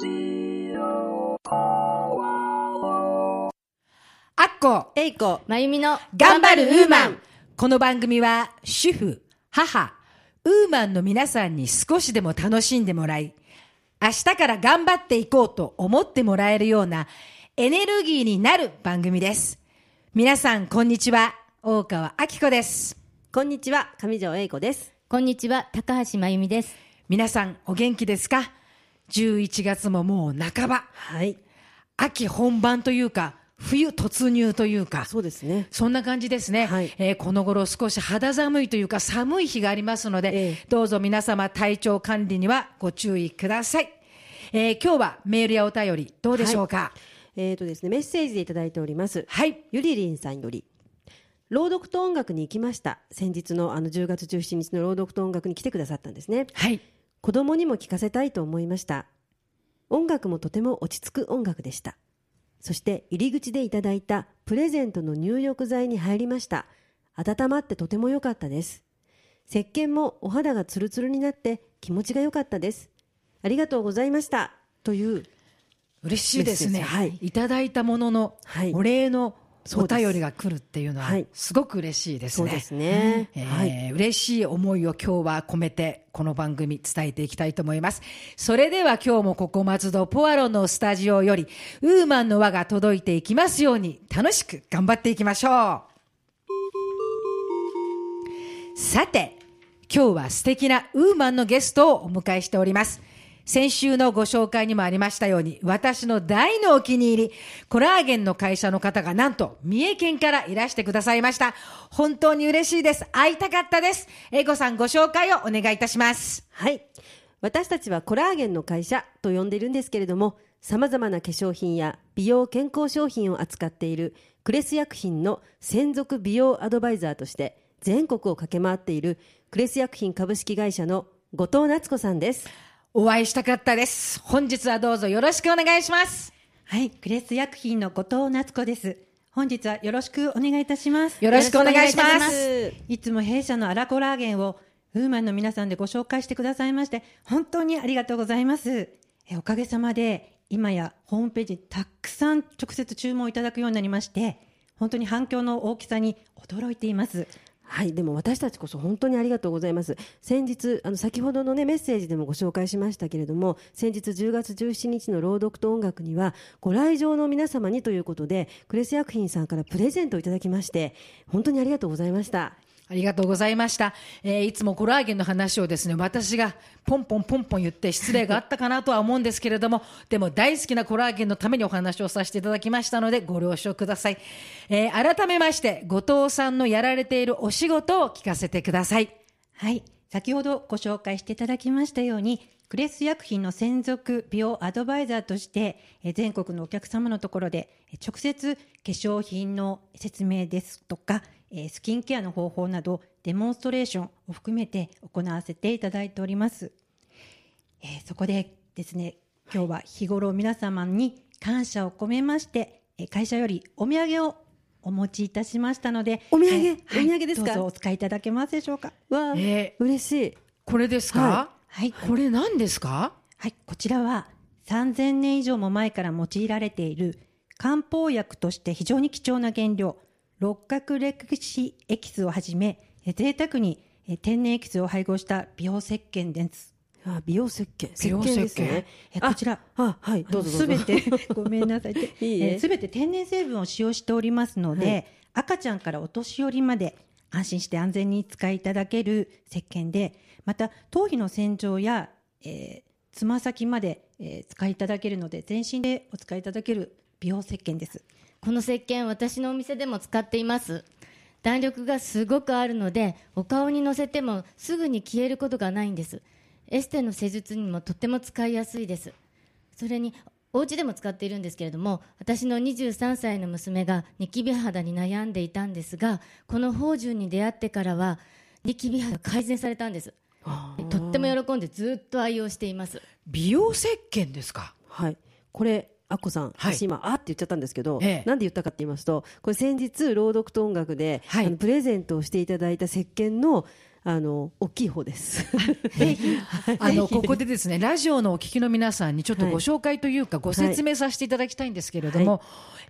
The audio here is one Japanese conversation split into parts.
アッコ、えいこ、まゆみの頑張るウーマンこの番組は主婦、母、ウーマンの皆さんに少しでも楽しんでもらい、明日から頑張っていこうと思ってもらえるようなエネルギーになる番組です。皆さん、こんにちは。大川明子です。こんにちは、上条えいこです。こんにちは高橋まゆみです皆さん、お元気ですか？?11 月ももう半ば。はい。秋本番というか、冬突入というか。そうですね。そんな感じですね、はいえーこの頃少し肌寒いというか寒い日がありますので、ええどうぞ皆様体調管理にはご注意ください。えー今日はメールやお便りどうでしょうか？えっ、とですね、メッセージでいただいております。はい。ゆりりんさんより。朗読と音楽に行きました。先日のあの10月17日の朗読と音楽に来てくださったんですね。はい。子供にも聞かせたいと思いました。音楽もとても落ち着く音楽でした。そして入り口でいただいたプレゼントの入浴剤に入りました。温まってとても良かったです。石鹸もお肌がツルツルになって気持ちが良かったです。ありがとうございました。という、嬉しいですね。はいいただいたもののはいお礼のお便りが来るっていうのははいすごく嬉しいですね。そうですね。えーはい。嬉しい思いを今日は込めてこの番組伝えていきたいと思います。それでは今日もここ松戸ポアロのスタジオよりウーマンの輪が届いていきますように楽しく頑張っていきましょう。さて、今日は素敵なウーマンのゲストをお迎えしております。先週のご紹介にもありましたように、私の大のお気に入り、コラーゲンの会社の方がなんと、三重県からいらしてくださいました。本当に嬉しいです。会いたかったです。エゴさんご紹介をお願いいたします。はい。私たちはコラーゲンの会社と呼んでいるんですけれども、様々な化粧品や美容健康商品を扱っているクレス薬品の専属美容アドバイザーとして全国を駆け回っているクレス薬品株式会社の後藤夏子さんです。お会いしたかったです。本日はどうぞよろしくお願いします。はい、クレス薬品の後藤夏子です。本日はよろしくお願いいたします。よろしくお願いしますいつも弊社のアラコラーゲンをウーマンの皆さんでご紹介してくださいまして、本当にありがとうございます。えおかげさまで、今やホームページにたくさん直接注文いただくようになりまして、本当に反響の大きさに驚いています。はい、でも私たちこそ本当にありがとうございます。先日、あの先ほどのねメッセージでもご紹介しましたけれども、先日10月17日の朗読と音楽にはご来場の皆様にということで、クレス薬品さんからプレゼントをいただきまして、本当にありがとうございました。ありがとうございました。えーいつもコラーゲンの話をですね、私がポンポンポンポン言って失礼があったかなとは思うんですけれども、でも大好きなコラーゲンのためにお話をさせていただきましたので、ご了承ください。えー改めまして、後藤さんのやられているお仕事を聞かせてください。はい。先ほどご紹介していただきましたように、クレス薬品の専属美容アドバイザーとして、全国のお客様のところで、直接化粧品の説明ですとか、えースキンケアの方法など、デモンストレーションを含めて行わせていただいております。えーそこでですね、今日は日頃皆様に感謝を込めまして、えー会社よりお土産をお持ちいたしましたので、お土産？はいお土産ですか？どうぞお使いいただけますでしょうか？わあ、え嬉しい。これですか、ははい。これ何ですか？はい、こちらは3000年以上も前から用いられている漢方薬として非常に貴重な原料、六角歴史エキスをはじめ、え贅沢にえ天然エキスを配合した美容石鹸です。あ美容石鹸。石鹸ですね。えこちら、あ、はい、どうぞ。すべて、ごめんなさい。すべて天然成分を使用しておりますので、はい赤ちゃんからお年寄りまで安心して安全に使いいただける石鹸で、また頭皮の洗浄や、えーつま先まで、えー使いいただけるので、全身でお使いいただける美容石鹸です。この石鹸私のお店でも使っています。弾力がすごくあるのでお顔にのせてもすぐに消えることがないんです。エステの施術にもとても使いやすいです。それにお家でも使っているんですけれども私の23歳の娘がニキビ肌に悩んでいたんですがこの芳醇に出会ってからはニキビ肌が改善されたんです。とっても喜んでずっと愛用しています。美容石鹸ですか？はい。これ、アッコさん、はい。私今、あって言っちゃったんですけど、ええ。なんで言ったかって言いますと、これ先日、朗読と音楽で、はい。あのプレゼントをしていただいた石鹸の、あの大きい方です。あのここでですねラジオのお聞きの皆さんにちょっとご紹介というか、ご説明させていただきたいんですけれども、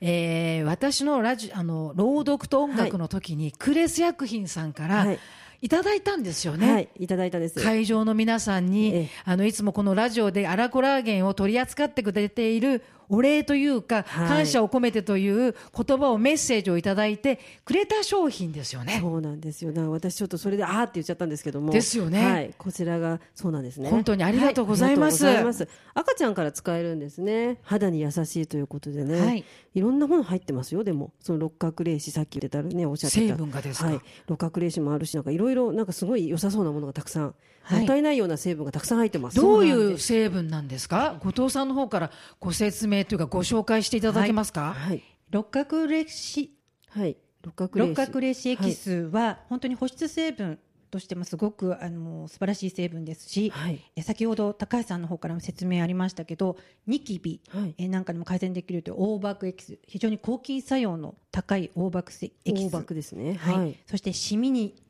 えー私のラジあの朗読と音楽の時に、クレス薬品さんからはい。いただいたんですよね。はい、いただいたです。会場の皆さんに、ええ。あのいつもこのラジオでアラコラーゲンを取り扱ってくれているお礼というか、はい感謝を込めてという言葉をメッセージをいただいてくれた商品ですよね。そうなんですよ。だから私ちょっとそれであーって言っちゃったんですけども。ですよねはい、こちらがそうなんですね。本当にありがとうございますはいます赤ちゃんから使えるんですね。肌に優しいということでね。はいいろんなもの入ってますよ。でもその六角霊子さっき言ってたねおっしゃってた成分がですかはい。六角霊子もあるしなんかいろいろなんかすごい良さそうなものがたくさん、はいもったいないような成分がたくさん入ってます。どういう成分なんですか？後藤さんの方からご説明というかご紹介していただけますか、はい。六角歴史はい。六角霊子六角霊子エキスは本当に保湿成分としてもすごくあの素晴らしい成分ですし、はい。え先ほど高橋さんの方からも説明ありましたけどニキビ、はい。えなんかでも改善できるという大爆エキス非常に抗菌作用の高い大爆エキス。ですね。はい。はい。そしてシミに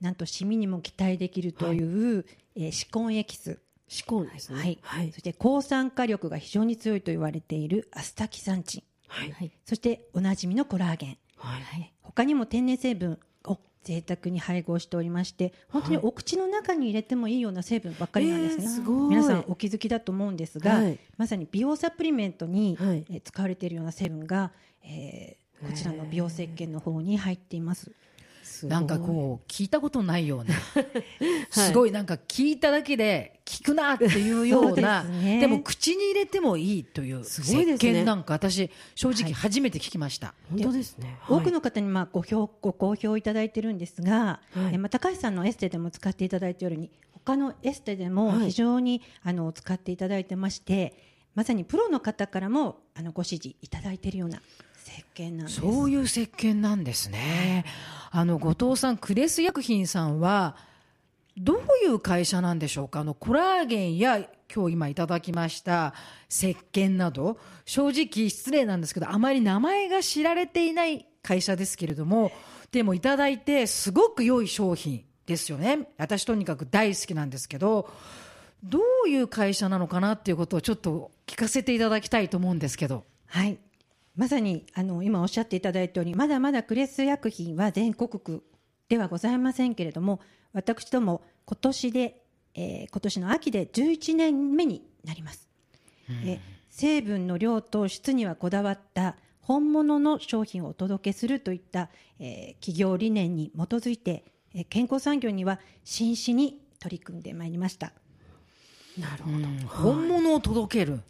なんとシミにも期待できるという、えー歯根エキスシコンですね。はい。はい。そして抗酸化力が非常に強いと言われているアスタキサンチン、はい。そしておなじみのコラーゲン、はい。他にも天然成分を贅沢に配合しておりまして本当にお口の中に入れてもいいような成分ばっかりなんですね、えーすごい。皆さんお気づきだと思うんですが、はい。まさに美容サプリメントに、はい。えー使われているような成分が、えーこちらの美容石鹸の方に入っています。すごいなんかこう聞いたことないような、すごいなんか聞いただけで聞くなっていうような。ですね。でも口に入れてもいいという石鹸なんか私正直初めて聞きました、本当ですね。多くの方にまあご評ご好評いただいてるんですが、はい。えまあ高橋さんのエステでも使っていただいているように他のエステでもはい。非常に、あの使っていただいてましてまさにプロの方からもあのご指示いただいているような。そういう石鹸なんですね。あの後藤さん、クレス薬品さんはどういう会社なんでしょうか？あのコラーゲンや今日今いただきました石鹸など正直失礼なんですけどあまり名前が知られていない会社ですけれどもでもいただいてすごく良い商品ですよね。私とにかく大好きなんですけど。どういう会社なのかなっていうことをちょっと聞かせていただきたいと思うんですけど。はいまさにあの今おっしゃっていただいたようにまだまだクレス薬品は全国区ではございませんけれども私ども今年で、えー今年の秋で11年目になります、え成分の量と質にはこだわった本物の商品をお届けするといった、えー企業理念に基づいて、えー健康産業には真摯に取り組んでまいりましたなるほど。うん本物を届ける、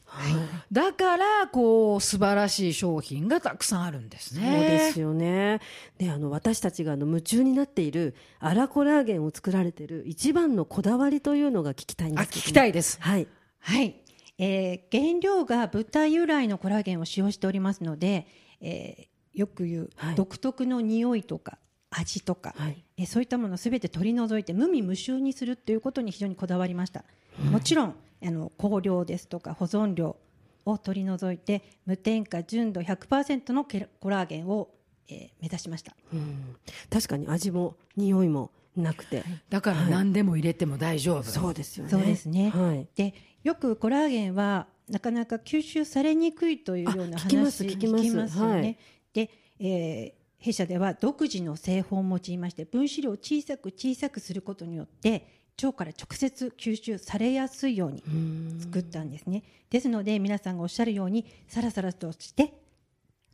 だからこう素晴らしい商品がたくさんあるんですね。そうですよね。で、あの私たちがあの夢中になっているアラコラーゲンを作られている一番のこだわりというのが聞きたいんであすけ。聞きたいです。はい。はい、えー原料が豚由来のコラーゲンを使用しておりますので、えーよく言うはい独特の匂いとか味とか、はいえーそういったものをすべて取り除いて無味無臭にするということに非常にこだわりました、もちろんあの香料ですとか保存料を取り除いて無添加純度100%のケラコラーゲンを、えー目指しましたうん確かに味も匂いもなくて。だから何でも入れても大丈夫。そうですよね。そうですねはい。でよくコラーゲンはなかなか吸収されにくいというような話きます聞きますよね。はいで、えー弊社では独自の製法を用いまして分子量を小さく小さくすることによって腸から直接吸収されやすいようにうん作ったんですね。ですので皆さんがおっしゃるようにサラサラとして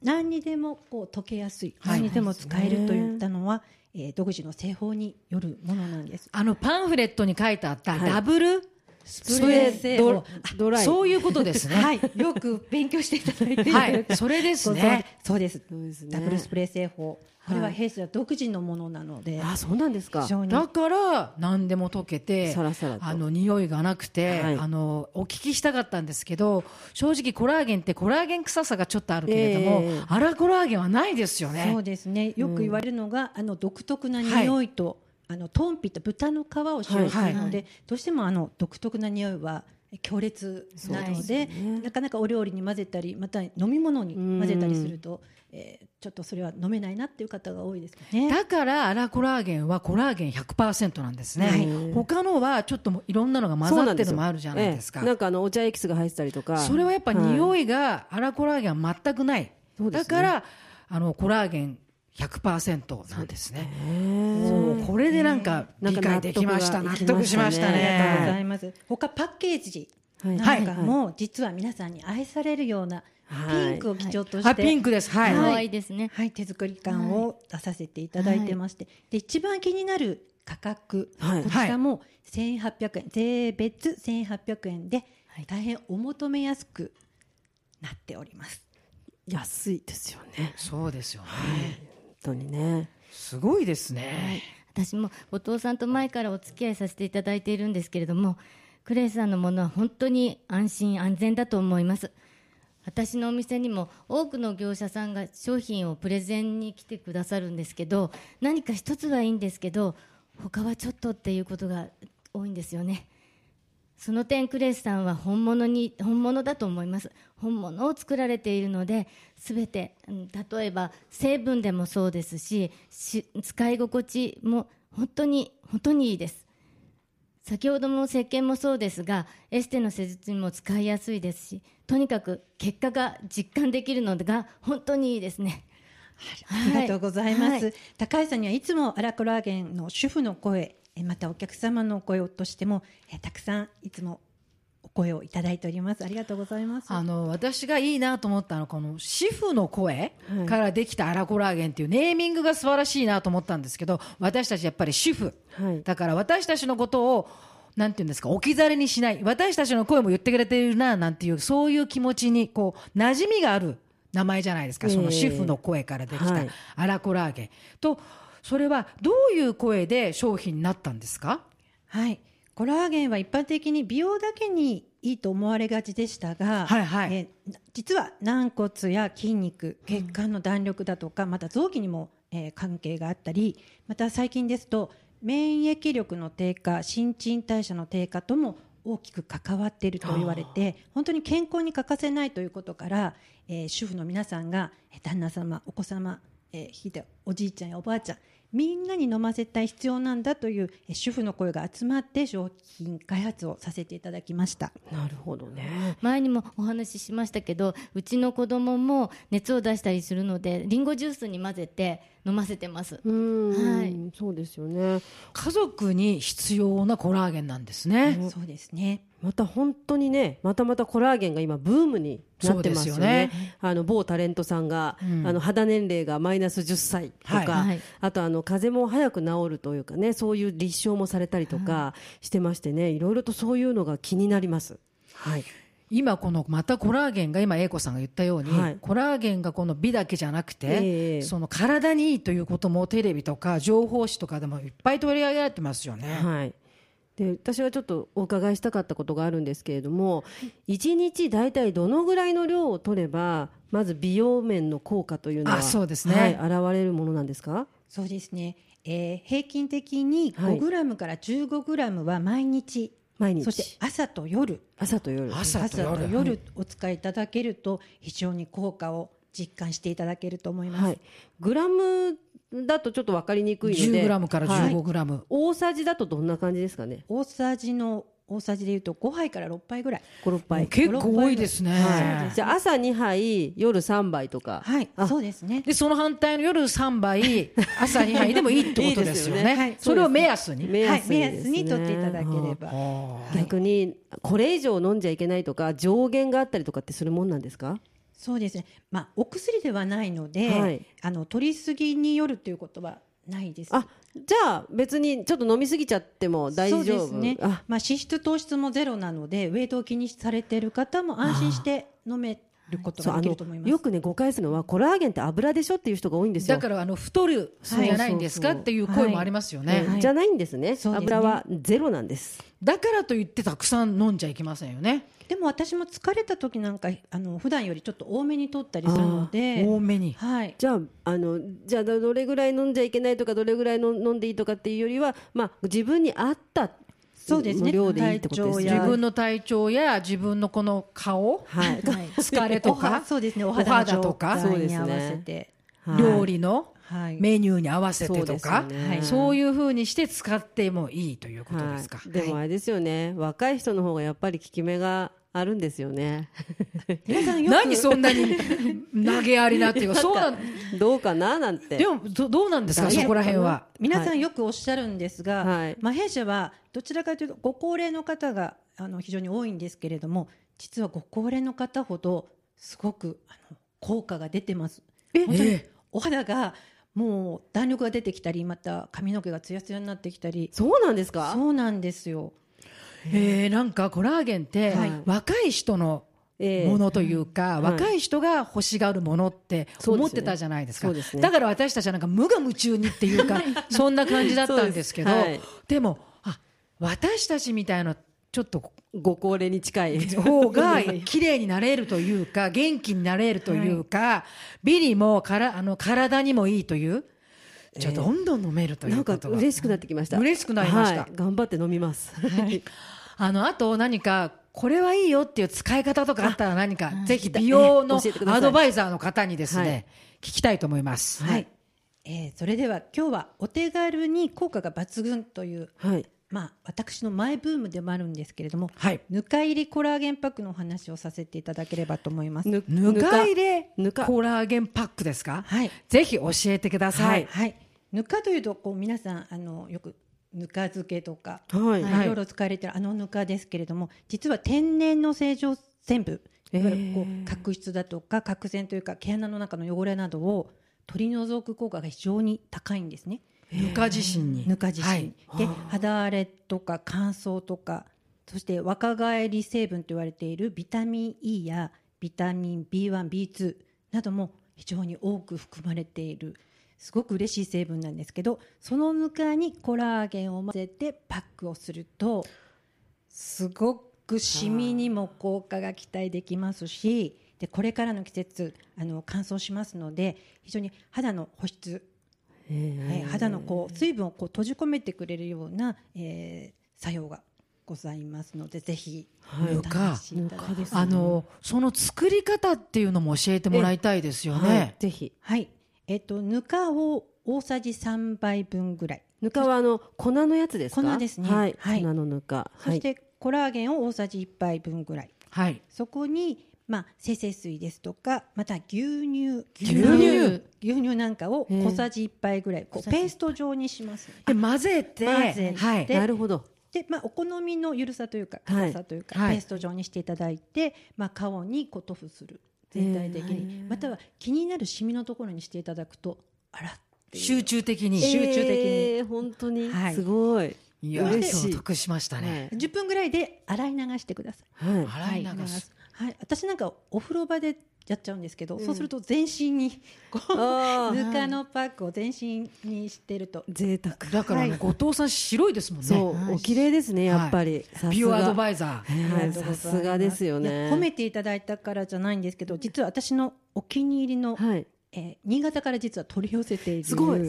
何にでもこう溶けやすい、はい何にでも使えるといったのは、えー独自の製法によるものなんです。あのパンフレットに書いてあったはいダブルスプレー製法ドドライ。そういうことですね。はい、よく勉強していただいて、はい。それですね。そうです。ダブルスプレー製法、これははい。弊社独自のものなので、あ、そうなんですか。だから何でも溶けてサラサラと。あの匂いがなくて、はい。あのお聞きしたかったんですけど正直コラーゲンってコラーゲン臭さがちょっとあるけれども、ええ。アラコラーゲンはないですよね。そうですね。よく言われるのが、あの独特な匂いと、あのトンピと豚の皮を使用するので、はいどうしてもあの独特な匂いは、強烈なのでね。なかなかお料理に混ぜたりまた飲み物に混ぜたりすると、えーちょっとそれは飲めないなっていう方が多いですかね。だからアラコラーゲンはコラーゲン100%なんですね、はい。他のはちょっといろんなのが混ざってるのもあるじゃないですか。ええ。なんかあのお茶エキスが入ってたりとか。それはやっぱ匂いがアラコラーゲンは全くない、そうですね。だからあのコラーゲン100%なんですね。へそうこれでなんか理解できました。納得しましたありがとうござねいます。他パッケージはい。なんかも実は皆さんに愛されるようなはい。ピンクを基調として、あピンクです。はい、可愛いですね。はい、手作り感を出させていただいてまして、で一番気になる価格、はい。こちらも1800円、税別1800円ではい。大変お求めやすくなっております。安いですよね。そうですよね、本当にね。すごいですね、私も後藤さんと前からお付き合いさせていただいているんですけれどもクレイさんのものは本当に安心安全だと思います。私のお店にも多くの業者さんが商品をプレゼンに来てくださるんですけど何か一つはいいんですけど他はちょっとっていうことが多いんですよねその点クレイさんは本物に本物だと思います。本物を作られているので全てうん例えば成分でもそうですしし使い心地も本当に本当にいいです。先ほども石鹸もそうですがエステの施術にも使いやすいですしとにかく結果が実感できるのが本当にいいですね。ありがとうございます。はい。高橋さんにはいつもアラコラーゲンの主婦の声、えまたお客様のお声としても、えたくさんいつもお声をいただいております。ありがとうございます。あの私がいいなと思ったのはこの主婦の声からできたアラコラーゲンっていうネーミングが素晴らしいなと思ったんですけど私たちやっぱり主婦、はい。だから私たちのことをなんていうんですか置き去りにしない。私たちの声も言ってくれているななんていうそういう気持ちにこう馴染みがある名前じゃないですか、その主婦の声からできたはい。アラコラーゲン。とそれはどういう声で商品になったんですか？はい。コラーゲンは一般的に美容だけにいいと思われがちでしたが、はいはい。えー実は軟骨や筋肉、血管の弾力だとか、また臓器にも、えー関係があったり、また最近ですと免疫力の低下、新陳代謝の低下とも大きく関わっていると言われて、本当に健康に欠かせないということから、えー主婦の皆さんがえー旦那様、お子様、えーひいておじいちゃんやおばあちゃんみんなに飲ませたい必要なんだというえー主婦の声が集まって商品開発をさせていただきました。なるほどね。前にもお話ししましたけどうちの子供も熱を出したりするのでリンゴジュースに混ぜて飲ませてます。うーん、はい。そうですよね。家族に必要なコラーゲンなんですね、そうですね。また本当にねまたまたコラーゲンが今ブームになってますよね。ね。あの某タレントさんが、うん。あの肌年齢がマイナス10歳とか、はい。はい。あとあの風邪も早く治るというかねそういう立証もされたりとかしてましてね、いろいろとそういうのが気になります。はい、今このまたコラーゲンが今英子さんが言ったように、はい。コラーゲンがこの美だけじゃなくて、ええ。その体にいいということもテレビとか情報誌とかでもいっぱい取り上げられてますよね。はいで私はちょっとお伺いしたかったことがあるんですけれども1日大体どのぐらいの量を取ればまず美容面の効果というのはあそうですね。はい、現れるものなんですか？そうですね。えー平均的にはい。5グラムから15グラムは毎日、毎日。そして朝と夜、朝と夜。朝と夜夜。お使いいただけると非常に効果を実感していただけると思います。はい、グラムだとちょっと分かりにくいので10グラムからはい。15グラム、大さじだとどんな感じですかね？大さじの大さじでいうと5杯から6杯。ぐらい。56杯結構多いですね。はい、じゃあ朝2杯夜3杯とか。はい。あ、そうですね。でその反対の夜3杯 朝2杯でもいいってことですよね。はい。それを目安に。目安はい、目安に取っていただければ。あ。逆にこれ以上飲んじゃいけないとか上限があったりとかってするもんなんですか？そうですね。まあ、お薬ではないので、はいあの取りすぎによるということはないです。あじゃあ別にちょっと飲みすぎちゃっても大丈夫そうですね。あまあ、脂質糖質もゼロなので、ウェイトを気にされている方も安心して飲めることができると思います。よくね誤解するのはコラーゲンって油でしょっていう人が多いんですよだからあの太るじゃないんですかはいっていう声もありますよね。うんじゃないんですねそうですね油はゼロなんですだからといってたくさん飲んじゃいけませんよね。でも私も疲れた時なんか、あの普段よりちょっと多めに取ったりするので、多めに。はい。じゃああのじゃあどれぐらい飲んじゃいけないとかどれぐらいの飲んでいいとかっていうよりは、まあ、自分に合ったそうですね。量でいいってことですね。体調や。自分の体調や自分のこの顔、はい。疲れとおはか、そうですね。おお肌とか態に合わせて。はい料理のはい。メニューに合わせてとそうか、そういうふうにして使ってもいいということですか？はい、でもあれですよね、若い人の方がやっぱり効き目があるんですよね。何そんなに投げやりなっていうか、そうなんどうかななんて。でもどどうなんですか、そこら辺は。皆さんよくおっしゃるんですが、はい。まあ、弊社はどちらかというとご高齢の方があの非常に多いんですけれども実はご高齢の方ほどすごくあの効果が出てます。本当にえお肌がもう弾力が出てきたりまた髪の毛がツヤツヤになってきたり。そうなんですか？そうなんですよ。えーなんかコラーゲンって、はい。若い人のええ。ものというか、はい。若い人が欲しがるものって思ってたじゃないですか。そうですね。だから私たちはなんか無我夢中にっていうか そんな感じだったんですけどはい。もあ私たちみたいなちょっとご高齢に近い。方が 綺麗になれるというか元気になれるというか、ビリもからあの体にもいいというじゃあどんどん飲めるということが、嬉しくなってきました。嬉しくなりましたはい頑張って飲みます。あのあと何かこれはいいよっていう使い方とかあったら何かぜひ美容のアドバイザーの方にですね、はい聞きたいと思います。はい、えーそれでは今日はお手軽に効果が抜群というはい。まあ私のマイブームでもあるんですけれども、はい。ぬか入りコラーゲンパックのお話をさせていただければと思います。ぬぬか入れコラーゲンパックですか、はい。ぜひ教えてください。はい、ぬかというとこう皆さんあのよくぬか漬けとか、はい。はい。い。ろいろ使われているあのぬかですけれども実は天然の正常成分いわゆるこう角質だとか角栓というか毛穴の中の汚れなどを取り除く効果が非常に高いんですね。ぬか自身に。ぬか自身、はい。で肌荒れとか乾燥とかそして若返り成分と言われているビタミン E やビタミン B1B2 なども非常に多く含まれているすごく嬉しい成分なんですけどそのぬかにコラーゲンを混ぜてパックをするとすごくシミにも効果が期待できますしでこれからの季節あの乾燥しますので非常に肌の保湿えー肌のこう水分をこう閉じ込めてくれるような、えー作用がございますのでぜひはいお試しいただきたいあのその作り方っていうのも教えてもらいたいですよね。はい。ぜひ。はいえっ、とぬかを大さじ3杯分ぐらいぬかはあの粉のやつですか？粉ですねはい。はい粉のぬか。そしてコラーゲンを大さじ1杯分ぐらいはい。そこにまあ生成水ですとかまた牛乳牛乳？牛乳なんかを小さじ1杯ぐらいこうペースト状にしますで混ぜて、混ぜてはい。なるほど。で、まあ、お好みのゆるさというかはい硬さというか、はいペースト状にしていただいて、まあ、顔にこう塗布する全体的に、または気になるシミのところにしていただくとあら集中的に。集中的にえー本当にはいすごい。いや嬉しい今日得しましたね。10分ぐらいで洗い流してください。はい。洗い流す。はい、私なんかお風呂場でやっちゃうんですけど、そうすると全身にこうぬかのパックを全身にしてると。贅沢。だからあの、後藤さん白いですもんね。そう、お綺麗ですね、やっぱり。さすが。美容アドバイザー。はい、さすがですよね。褒めていただいたからじゃないんですけど実は私のお気に入りの、はい。えー新潟から実は取り寄せているすごい。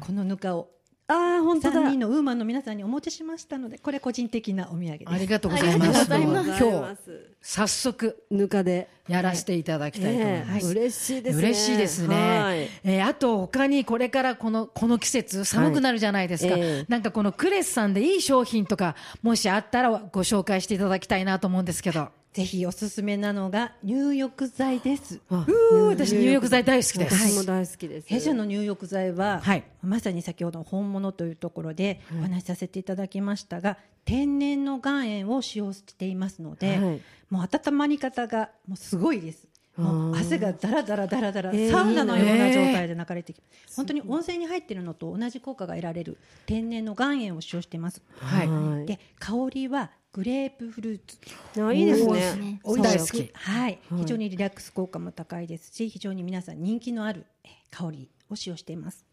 このぬかをああ、本当だ。3人のウーマンの皆さんにお持ちしましたのでこれ個人的なお土産ですありがとうございます。ありがとうございます今日早速ぬかで。やらせていただきたいと思いええます。嬉しいですね。嬉しいですね。はいえーあと他にこれからこのこの季節寒くなるじゃないですか。はいええなんかこのクレスさんでいい商品とかもしあったらご紹介していただきたいなと思うんですけど。ぜひおすすめなのが入浴剤です私入浴剤大好きです。私も大好きです。弊社の入浴剤は、はいまさに先ほどの本物というところでお話しさせていただきましたが、天然の岩塩を使用していますので、はいもう温まり方がもうすごいです。もう汗がだらだらだらだら、えーサウナのような状態で流れてきます。本当に温泉に入っているのと同じ効果が得られる天然の岩塩を使用しています。はいはいで香りはグレープフルーツ。あいいですねね。大好きはい、はい非常にリラックス効果も高いですし、非常に皆さん人気のあるえー香りを使用しています。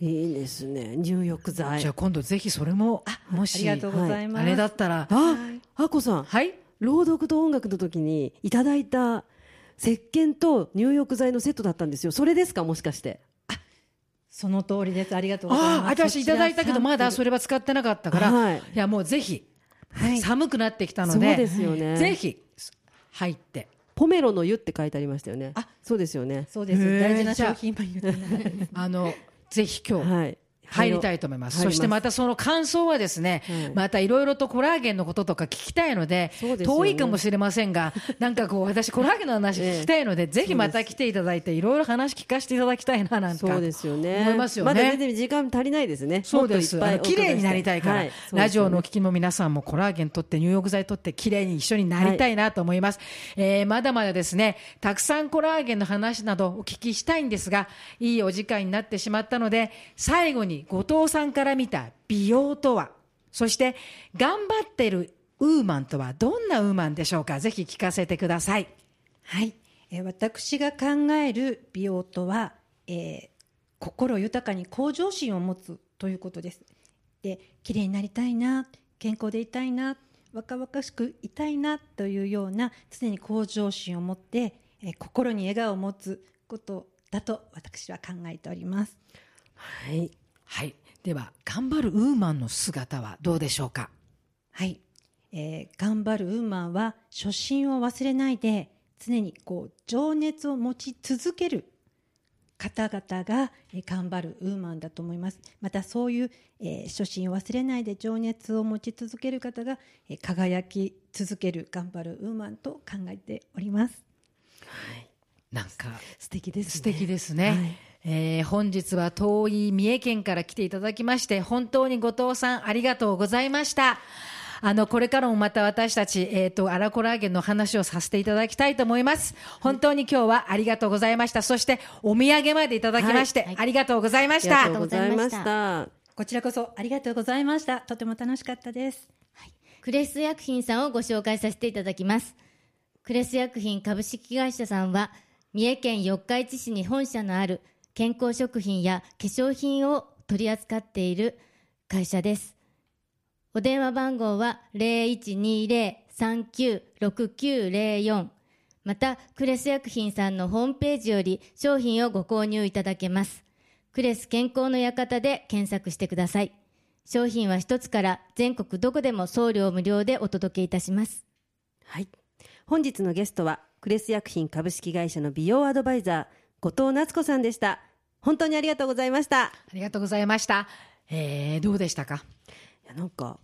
いいですね。入浴剤。じゃあ今度ぜひそれももしありがとうございます。あれだったらあ、あこさん。はい。朗読と音楽の時にいただいた石鹸と入浴剤のセットだったんですよ。それですか？もしかして。その通りです。ありがとうございます。ああ、私いただいたけど、まだそれ。れは使ってなかったから、はいい、や、もうぜひ、はい。寒くなってきたのそうでですよね。ぜひ入って。ポメロの湯って書いてありましたよね。あそうですよね。そうです。大事な商品番言ってないあのぜひ今日はい入りたいと思います。そしてまたその感想はですね、はい。またいろいろとコラーゲンのこととか聞きたいので、でね。遠いかもしれませんが、なんかこう私コラーゲンの話聞きたいので、ぜひまた来ていただいて、いろいろ話聞かせていただきたいななんか。そうですよね。思いますよね。まだ全然時間足りないですね。そうです。綺麗になりたいから、はい。ラジオのお聞きの皆さんもコラーゲン取って入浴剤取って綺麗に一緒になりたいなと思います。えーまだまだですね、たくさんコラーゲンの話などお聞きしたいんですが、いいお時間になってしまったので、最後に後藤さんから見た美容とは、そして頑張ってるウーマンとはどんなウーマンでしょうか？ぜひ聞かせてください。はい、えー私が考える美容とは、えー心豊かに向上心を持つということです。で、綺麗になりたいな、健康でいたいな、若々しくいたいなというような常に向上心を持って、えー心に笑顔を持つことだと私は考えております。はいはい。では、頑張るウーマンの姿はどうでしょうか？はい、えー頑張るウーマンは初心を忘れないで常にこう情熱を持ち続ける方々が、えー頑張るウーマンだと思います。またそういう、えー初心を忘れないで情熱を持ち続ける方が、えー輝き続ける頑張るウーマンと考えております。なんか、素敵ですね。素敵ですね、はいえー本日は遠い三重県から来ていただきまして本当に後藤さんありがとうございました。あのこれからもまた私たち、えー、とアラコラーゲンの話をさせていただきたいと思います。本当に今日はありがとうございました。そしてお土産までいただきまして、はいありがとうございまありした。がとうございました。こちらこそありがとうございました。とても楽しかったです。クレス薬品さんをご紹介させていただきます。クレス薬品株式会社さんは、三重県四日市市に本社のある健康食品や化粧品を取り扱っている会社です。お電話番号は0120-396904また、クレス薬品さんのホームページより商品をご購入いただけます。クレス健康の館で検索してください。商品は一つから全国どこでも送料無料でお届けいたします。はい本日のゲストはクレス薬品株式会社の美容アドバイザー後藤夏子さんでした本当にありがとうございました。ありがとうございました、えーどうでしたか？いやなんか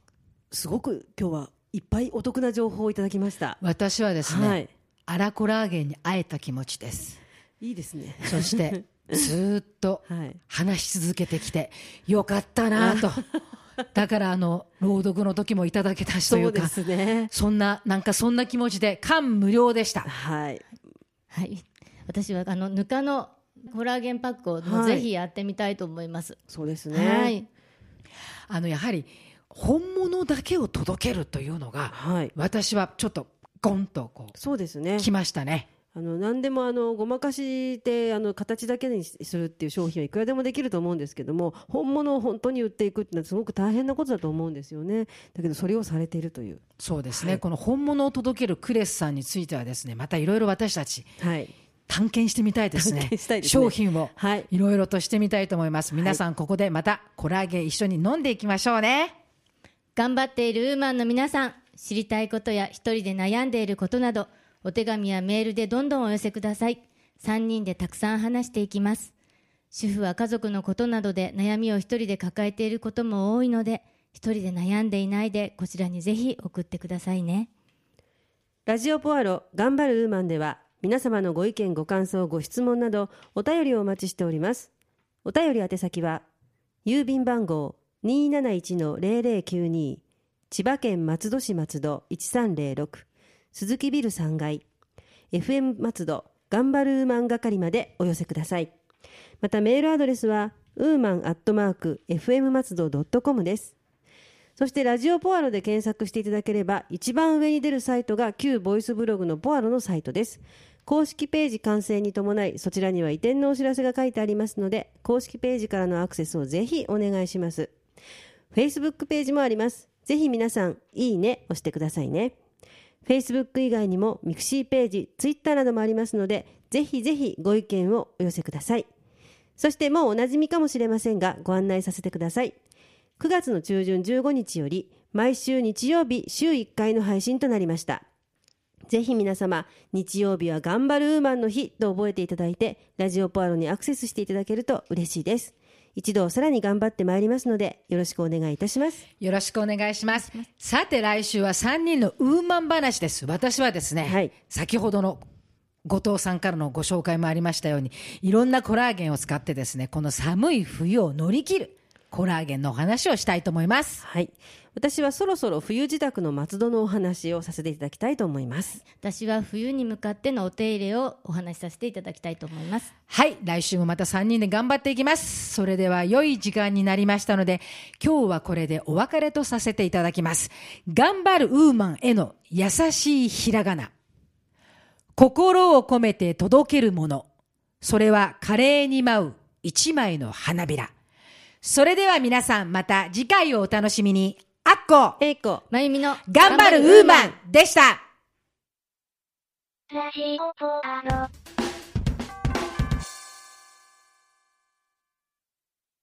すごく今日はいっぱいお得な情報をいただきました。私はですね、はい。アラコラーゲンに会えた気持ちです。いいですね。そして ずーっとはい。話し続けてきてよかったなと。だからあの朗読の時もいただけたしというかそうですね。そんななんかそんな気持ちで感無量でした。はい。はい。私はあのぬかのコラーゲンパックをぜひやってみたいと思います。そうですね。はい。あのやはり本物だけを届けるというのがはい。私はちょっとゴンとこそうですね。うきましたね。あの何でもあのごまかしであの形だけにするっていう商品はいくらでもできると思うんですけども本物を本当に売っていくっていうのはすごく大変なことだと思うんですよね。だけどそれをされているという。そうですね、この本物を届けるクレスさんについてはですねまたいろいろ私たちはい探検してみたいです探ね検したいですね。商品を。はい。いろいろとしてみたいと思います。皆さんここでまたコラーゲン一緒に飲んでいきましょうね。頑張っているウーマンの皆さん、知りたいことや一人で悩んでいることなど、お手紙やメールでどんどんお寄せください。3人でたくさん話していきます。主婦は家族のことなどで悩みを一人で抱えていることも多いので、一人で悩んでいないで、こちらにぜひ送ってくださいね。ラジオポアロ頑張るウーマンでは皆様のご意見ご感想ご質問などお便りをお待ちしております。お便り宛先は郵便番号271-0092千葉県松戸市松戸1306鈴木ビル3階 FM 松戸頑張るウーマン係までお寄せください。またメールアドレスはウーマンアットマーク FM 松戸 .com です。そしてラジオポアロで検索していただければ一番上に出るサイトが旧ボイスブログのポアロのサイトです。公式ページ完成に伴いそちらには移転のお知らせが書いてありますので公式ページからのアクセスをぜひお願いします。Facebook ページもあります。ぜひ皆さんいいね押してくださいね。Facebook 以外にもミクシーページ Twitter などもありますのでぜひぜひご意見をお寄せください。そしてもうおなじみかもしれませんがご案内させてください。9月の中旬15日より毎週日曜日週1回の配信となりました。ぜひ皆様、日曜日は頑張るウーマンの日と覚えていただいて、ラジオポアロにアクセスしていただけると嬉しいです。一度さらに頑張ってまいりますので、よろしくお願いいたします。よろしくお願いします。さて来週は3人のウーマン話です。私はですね、はい先ほどの後藤さんからのご紹介もありましたように、いろんなコラーゲンを使ってですね、この寒い冬を乗り切るコラーゲンのお話をしたいと思います。はい。私はそろそろ冬自宅の松戸のお話をさせていただきたいと思います。私は冬に向かってのお手入れをお話しさせていただきたいと思いますはい、来週もまた3人で頑張っていきます。それでは良い時間になりましたので、今日はこれでお別れとさせていただきます。頑張るウーマンへの優しいひらがな。心を込めて届けるもの。それは華麗に舞う一枚の花びら。それでは皆さんまた次回をお楽しみに。あっこえいこ。まゆみの頑張るウーマンでしたラジオポアロ。